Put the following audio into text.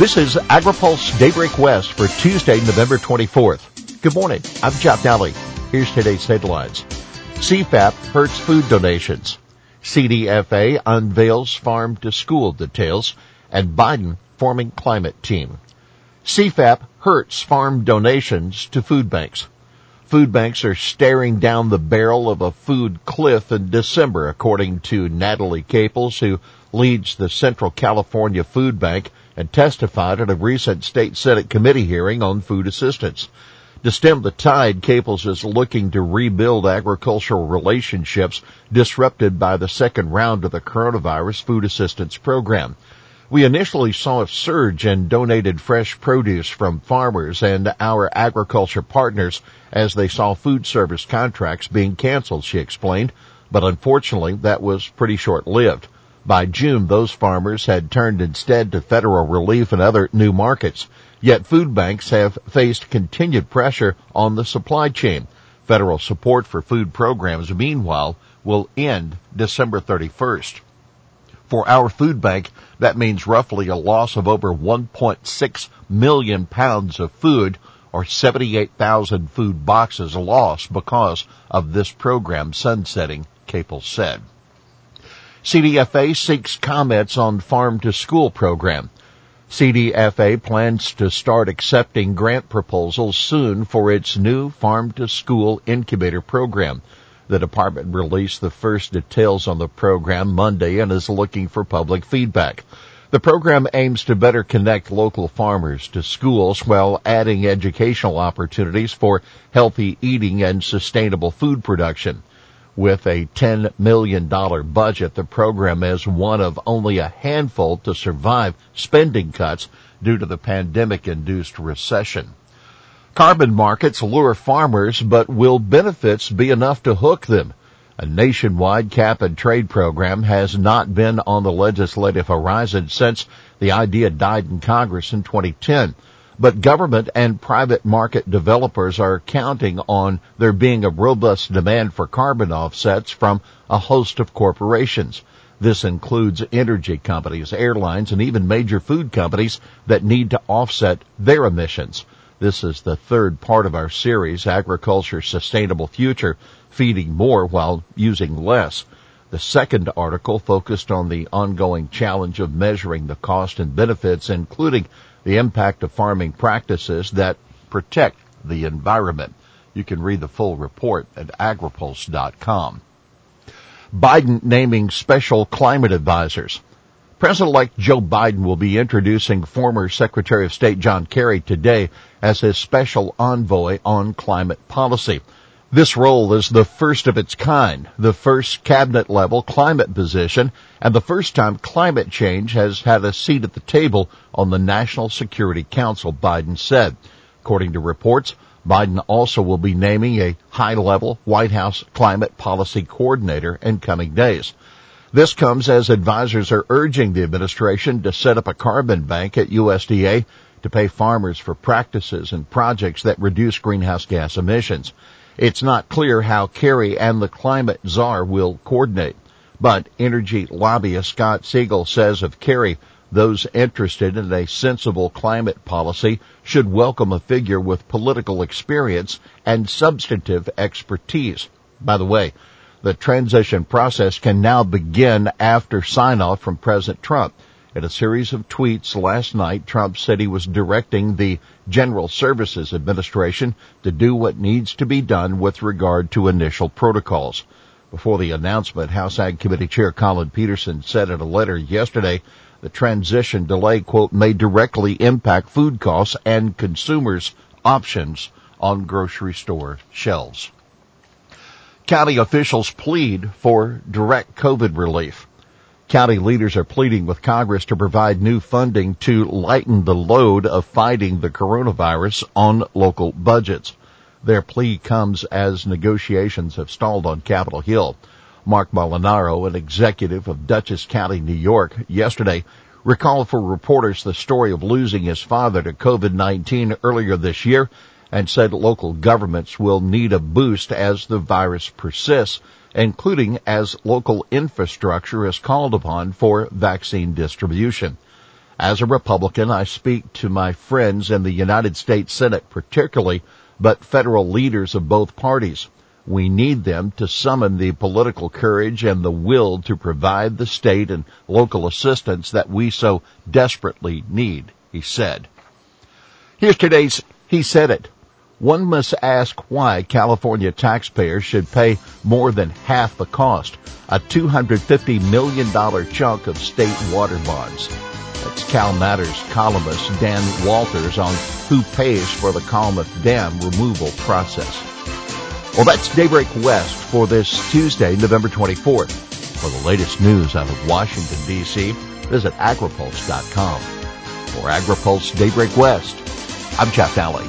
This is AgriPulse Daybreak West for Tuesday, November 24th. Good morning. I'm Jeff Daly. Here's today's headlines. CFAP hurts food donations. CDFA unveils farm to school details and Biden forming climate team. CFAP hurts farm donations to food banks. Food banks are staring down the barrel of a food cliff in December, according to Natalie Caples, who leads the Central California Food Bank and testified at a recent state Senate committee hearing on food assistance. To stem the tide, Caples is looking to rebuild agricultural relationships disrupted by the second round of the coronavirus food assistance program. We initially saw a surge in donated fresh produce from farmers and our agriculture partners as they saw food service contracts being canceled, she explained, but unfortunately that was pretty short lived. By June, those farmers had turned instead to federal relief and other new markets. Yet food banks have faced continued pressure on the supply chain. Federal support for food programs, meanwhile, will end December 31st. For our food bank, that means roughly a loss of over 1.6 million pounds of food or 78,000 food boxes lost because of this program sunsetting, Caples said. CDFA seeks comments on farm to school program. CDFA plans to start accepting grant proposals soon for its new farm to school incubator program. The department released the first details on the program Monday and is looking for public feedback. The program aims to better connect local farmers to schools while adding educational opportunities for healthy eating and sustainable food production. With a $10 million budget, the program is one of only a handful to survive spending cuts due to the pandemic-induced recession. Carbon markets lure farmers, but will benefits be enough to hook them? A nationwide cap and trade program has not been on the legislative horizon since the idea died in Congress in 2010 but government and private market developers are counting on there being a robust demand for carbon offsets from a host of corporations. This includes energy companies, airlines, and even major food companies that need to offset their emissions. This is the third part of our series, Agriculture Sustainable Future, feeding more while using less. The second article focused on the ongoing challenge of measuring the cost and benefits, including the impact of farming practices that protect the environment. You can read the full report at agripulse.com. Biden naming special climate advisors. President-elect Joe Biden will be introducing former Secretary of State John Kerry today as his special envoy on climate policy. This role is the first of its kind, the first cabinet level climate position, and the first time climate change has had a seat at the table on the National Security Council, Biden said. According to reports, Biden also will be naming a high level White House climate policy coordinator in coming days. This comes as advisors are urging the administration to set up a carbon bank at USDA to pay farmers for practices and projects that reduce greenhouse gas emissions. It's not clear how Kerry and the climate czar will coordinate. But energy lobbyist Scott Segal says of Kerry, those interested in a sensible climate policy should welcome a figure with political experience and substantive expertise. By the way, the transition process can now begin after sign off from President Trump. In a series of tweets last night, Trump said he was directing the General Services Administration to do what needs to be done with regard to initial protocols. Before the announcement, House Ag Committee Chair Collin Peterson said in a letter yesterday the transition delay, quote, may directly impact food costs and consumers' options on grocery store shelves. County officials plead for direct COVID relief. County leaders are pleading with Congress to provide new funding to lighten the load of fighting the coronavirus on local budgets. Their plea comes as negotiations have stalled on Capitol Hill. Marc Molinaro, an executive of Dutchess County, New York, yesterday recalled for reporters the story of losing his father to COVID-19 earlier this year and said local governments will need a boost as the virus persists including as local infrastructure is called upon for vaccine distribution. As a Republican, I speak to my friends in the United States Senate particularly, but federal leaders of both parties. We need them to summon the political courage and the will to provide the state and local assistance that we so desperately need, he said. Here's today's He Said It. One must ask why California taxpayers should pay more than half the cost, a $250 million chunk of state water bonds. That's CalMatters columnist Dan Walters on who pays for the Klamath Dam removal process. Well, that's Daybreak West for this Tuesday, November 24th. For the latest news out of Washington, D.C., visit agripulse.com. For AgriPulse Daybreak West, I'm Jeff Daly.